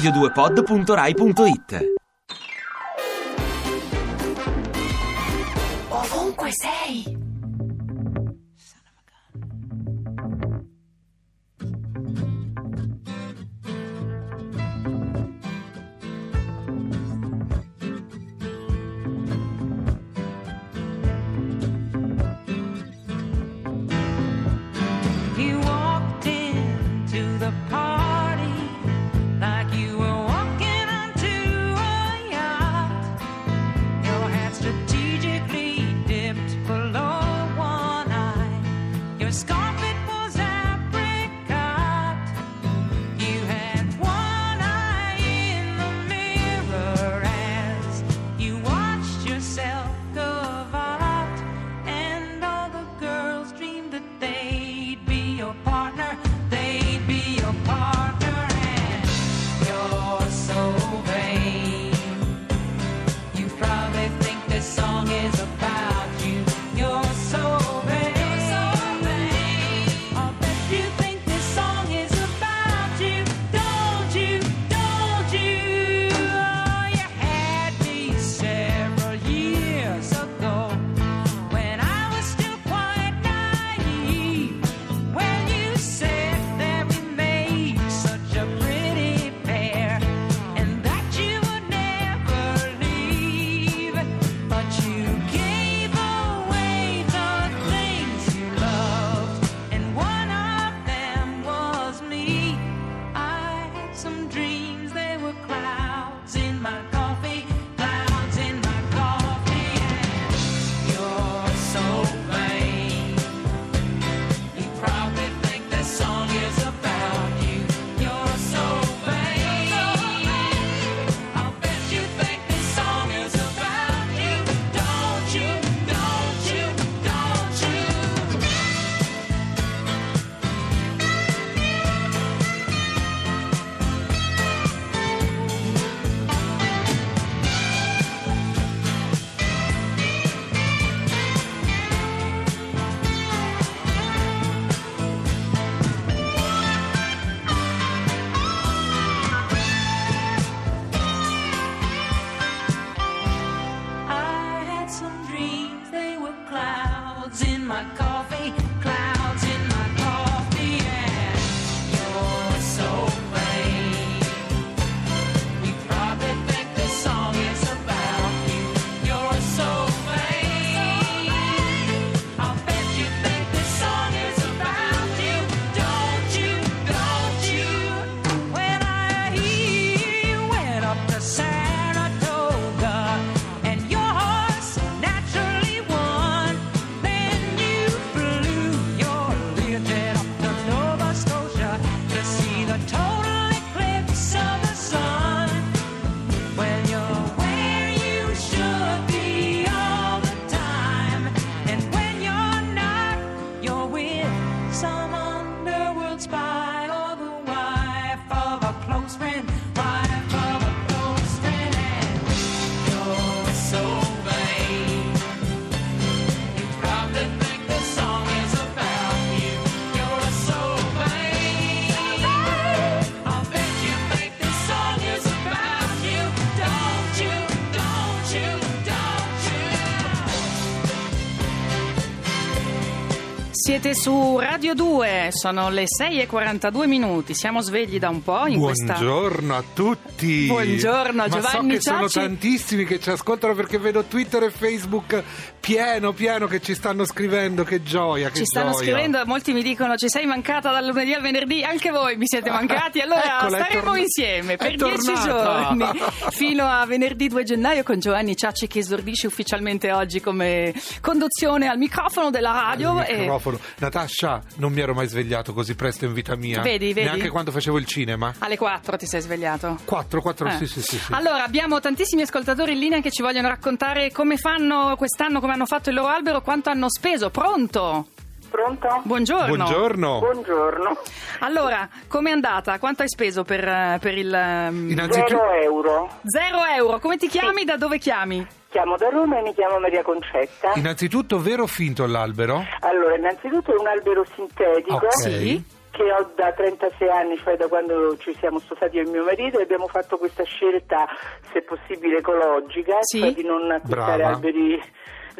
radio2pod.rai.it Siete su Radio 2, sono le 6 e 42 minuti, siamo svegli da un po' in questa... Buongiorno a tutti. Buongiorno, Ma Giovanni so che sono Ciacci. tantissimi che ci ascoltano perché vedo Twitter e Facebook pieno, pieno che ci stanno scrivendo. Che gioia, che Ci stanno gioia. scrivendo, molti mi dicono ci sei mancata dal lunedì al venerdì, anche voi mi siete mancati, allora Eccola, staremo torna- insieme per dieci giorni fino a venerdì 2 gennaio con Giovanni Ciacci che esordisce ufficialmente oggi come conduzione al microfono della radio Al microfono. Natascia, non mi ero mai svegliato così presto in vita mia. Vedi, vedi? Neanche quando facevo il cinema. Alle 4 ti sei svegliato. 4, 4, Eh. sì, sì, sì. sì. Allora, abbiamo tantissimi ascoltatori in linea che ci vogliono raccontare come fanno quest'anno, come hanno fatto il loro albero, quanto hanno speso. Pronto? Pronto? Buongiorno. Buongiorno. Buongiorno. Allora, com'è andata? Quanto hai speso per, eh, per il... ehm, Innanzitutto, Zero euro. Zero euro. Come ti chiami? Da dove chiami? Chiamo da Roma e mi chiamo Maria Concetta. innanzitutto, vero o finto l'albero? Allora, innanzitutto è un albero sintetico Ok. Sì. che ho da 36 anni, cioè da quando ci siamo sposati io e mio marito e abbiamo fatto questa scelta, se possibile, ecologica, Sì. cioè di non acquistare Brava. alberi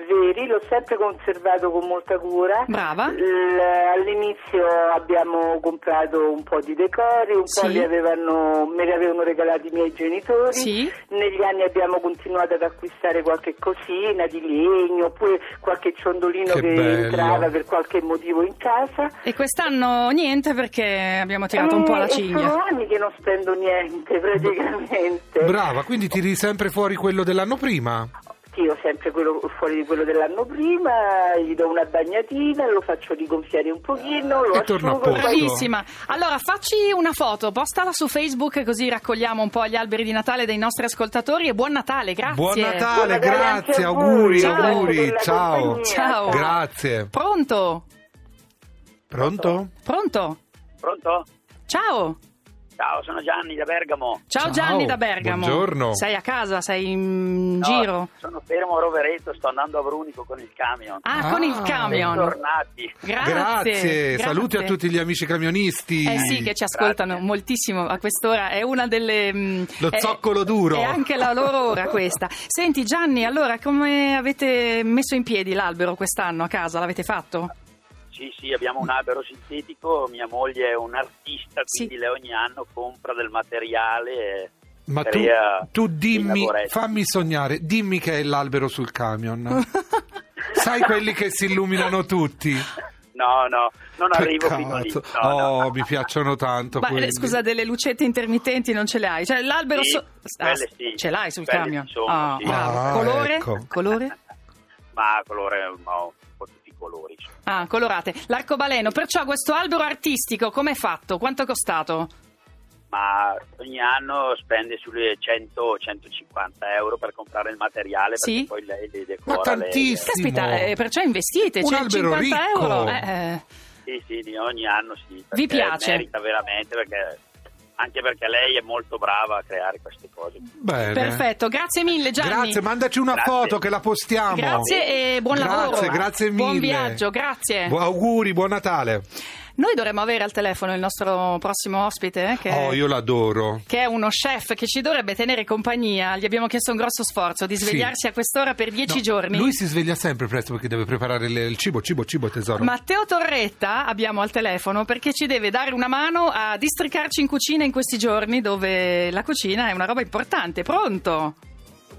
veri. L'ho sempre conservato con molta cura. Brava. L- all'inizio abbiamo comprato un po' di decori, un Sì. po' li avevano, me li avevano regalati i miei genitori. Sì. Negli anni abbiamo continuato ad acquistare qualche cosina di legno, oppure qualche ciondolino Che che, entrava per qualche motivo in casa. E quest'anno niente perché abbiamo tirato un po' la Eh, e cinghia. sono anni che non spendo niente praticamente. Brava, quindi tiri sempre fuori quello dell'anno prima? Tiro sempre quello, fuori di quello dell'anno prima, gli do una bagnatina, lo faccio rigonfiare un pochino, lo E asciugo. Bravissima. Allora, facci una foto, postala su Facebook così raccogliamo un po' gli alberi di Natale dei nostri ascoltatori e buon Natale, grazie. Buon Natale, Buon Natale grazie, auguri, Ciao. auguri, ciao. Ciao. Grazie. Pronto? Pronto? Pronto? Pronto? Ciao. Ciao, sono Gianni da Bergamo. Ciao, Ciao, Gianni da Bergamo. buongiorno. Sei a casa? Sei in No, giro? Sono fermo a Rovereto, sto andando a Brunico con il camion. Ah, Ah. con il camion. Bentornati. Grazie. Grazie, saluti a grazie. tutti gli amici camionisti. Eh sì, che ci ascoltano moltissimo a quest'ora, è una delle... mm, Lo è- zoccolo duro. È anche la loro ora questa. Senti Gianni, allora come avete messo in piedi l'albero quest'anno a casa? L'avete fatto? Sì, sì, abbiamo un albero sintetico, mia moglie è un'artista, Sì. quindi lei ogni anno compra del materiale e Ma tu, tu dimmi, fammi sognare, dimmi che è l'albero sul camion. Sai quelli che si illuminano tutti? No, no, non arrivo Peccato. fino lì. No, oh, no. mi piacciono tanto Ma eh, quelli. scusa, delle lucette intermittenti non ce le hai? Cioè l'albero... Sì, so- quelle sì. Ce l'hai sul camion? sono, Ah, sì. Ah, colore? ecco. Colore? Ma colore, ma colori. Ah, colorate. L'arcobaleno, perciò questo albero artistico com'è fatto? Quanto è costato? Ma ogni anno spende sulle 100-150 euro per comprare il materiale Sì? perché poi lei le decora. Ma le- tantissimo. Caspita, eh, perciò investite, Un cioè albero 50 ricco. euro. eh, eh. Sì, sì, di ogni anno sì. Vi piace? Merita veramente perché anche perché lei è molto brava a creare queste cose. Bene. Perfetto, grazie mille Gianni. Grazie, mandaci una Grazie. foto che la postiamo. Grazie e buon Grazie, lavoro. grazie mille. Buon viaggio, grazie. Bu- auguri, buon Natale. Noi dovremmo avere al telefono il nostro prossimo ospite, eh, che, Oh, io l'adoro. che è uno chef che ci dovrebbe tenere compagnia. Gli abbiamo chiesto un grosso sforzo di Sì. svegliarsi a quest'ora per dieci No, giorni. Lui si sveglia sempre presto perché deve preparare le- il cibo, cibo, cibo, tesoro. Matteo Torretta abbiamo al telefono perché ci deve dare una mano a districarci in cucina in questi giorni dove la cucina è una roba importante. Pronto?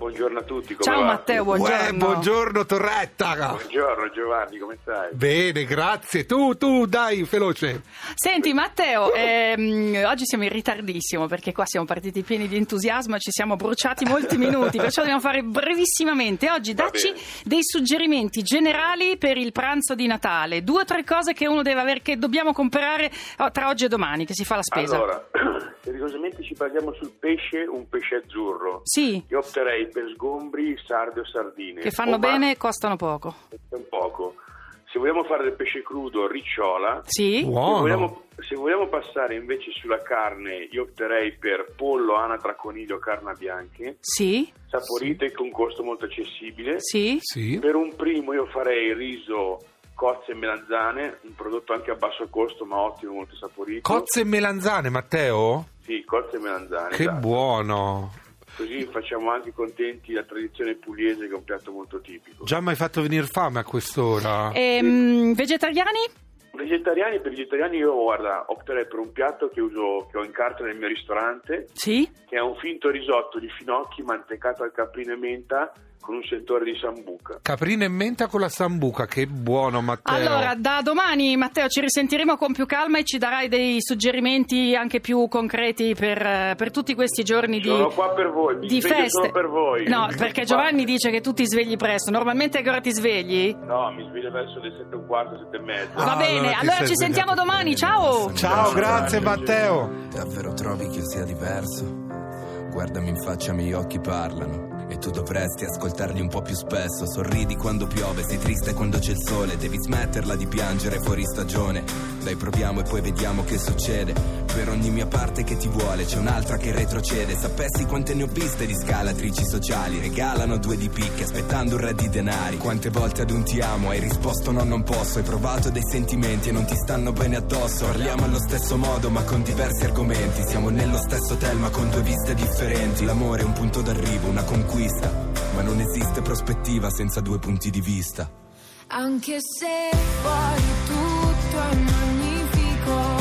Buongiorno a tutti, come Ciao va? Matteo, buongiorno. Uè, buongiorno Torretta. Buongiorno Giovanni, come stai? Bene, grazie. Tu, tu, dai, veloce. Senti Matteo, ehm, oggi siamo in ritardissimo perché qua siamo partiti pieni di entusiasmo e ci siamo bruciati molti minuti, perciò dobbiamo fare brevissimamente. Oggi dacci dei suggerimenti generali per il pranzo di Natale, due o tre cose che uno deve avere, che dobbiamo comprare oh, tra oggi e domani, che si fa la spesa. Allora, seriosamente ci basiamo sul pesce, un pesce azzurro. Sì, Io opterei per sgombri, sarde o sardine. che fanno O bene e costano poco. Un poco. Se vogliamo fare del pesce crudo, ricciola. Sì? Se Buono. vogliamo, se vogliamo passare invece sulla carne, io opterei per pollo, anatra, coniglio, carna bianche, Sì? saporite con costo molto accessibile. Sì? Sì. Per un primo io farei riso, cozze e melanzane, un prodotto anche a basso costo ma ottimo, molto saporito. Cozze e melanzane, Matteo? Sì, cozze e melanzane. Che esatto. buono. Così facciamo anche contenti la tradizione pugliese che è un piatto molto tipico. Già mi hai fatto venire fame a quest'ora. Ehm, vegetariani? vegetariani, per i vegetariani io guarda, opterei per un piatto che uso, che ho in carta nel mio ristorante, Sì? che è un finto risotto di finocchi mantecato al caprino e menta con un sentore di sambuca. Caprina e menta con la sambuca, che buono Matteo. Allora, da domani, Matteo, ci risentiremo con più calma e ci darai dei suggerimenti anche più concreti per, eh, per tutti questi giorni di, Sono qua per voi, mi di feste. solo per voi. No, perché Giovanni dice che tu ti svegli presto. Normalmente a che ora ti svegli? No, mi sveglio verso le sette e un quarto, sette e mezza. Ah, Va bene, allora allora ci sentiamo domani. Ciao! Ciao, grazie Matteo. Davvero trovi che io sia diverso? Guardami in faccia, i miei occhi parlano. E tu dovresti ascoltarli un po' più spesso. Sorridi quando piove, sei triste quando c'è il sole. Devi smetterla di piangere fuori stagione. Dai, proviamo e poi vediamo che succede. Per ogni mia parte che ti vuole, c'è un'altra che retrocede. Sapessi quante ne ho viste di scalatrici sociali. Regalano due di picche aspettando un re di denari. Quante volte ad un ti amo hai risposto no, non posso. Hai provato dei sentimenti e non ti stanno bene addosso. Parliamo allo stesso modo, ma con diversi argomenti. Siamo nello stesso hotel, ma con due viste differenti. L'amore è un punto d'arrivo, una conquista. Ma non esiste prospettiva senza due punti di vista. Anche se fuori tutto è magnifico,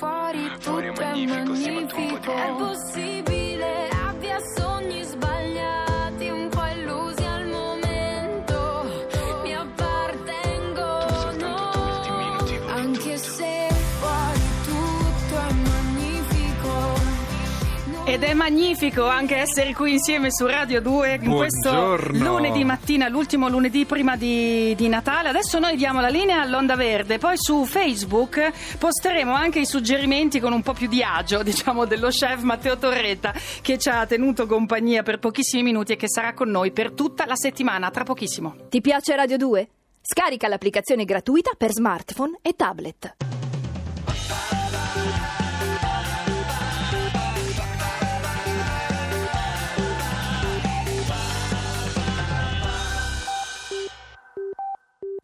fuori tutto Fuori è magnifico, magnifico. È possibile abbia sogni Ed è magnifico anche essere qui insieme su Radio 2 in questo Buongiorno. lunedì mattina, l'ultimo lunedì prima di, di Natale. Adesso noi diamo la linea all'Onda Verde, poi su Facebook posteremo anche i suggerimenti con un po' più di agio, diciamo, dello chef Matteo Torretta che ci ha tenuto compagnia per pochissimi minuti e che sarà con noi per tutta la settimana, tra pochissimo. Ti piace Radio 2? Scarica l'applicazione gratuita per smartphone e tablet.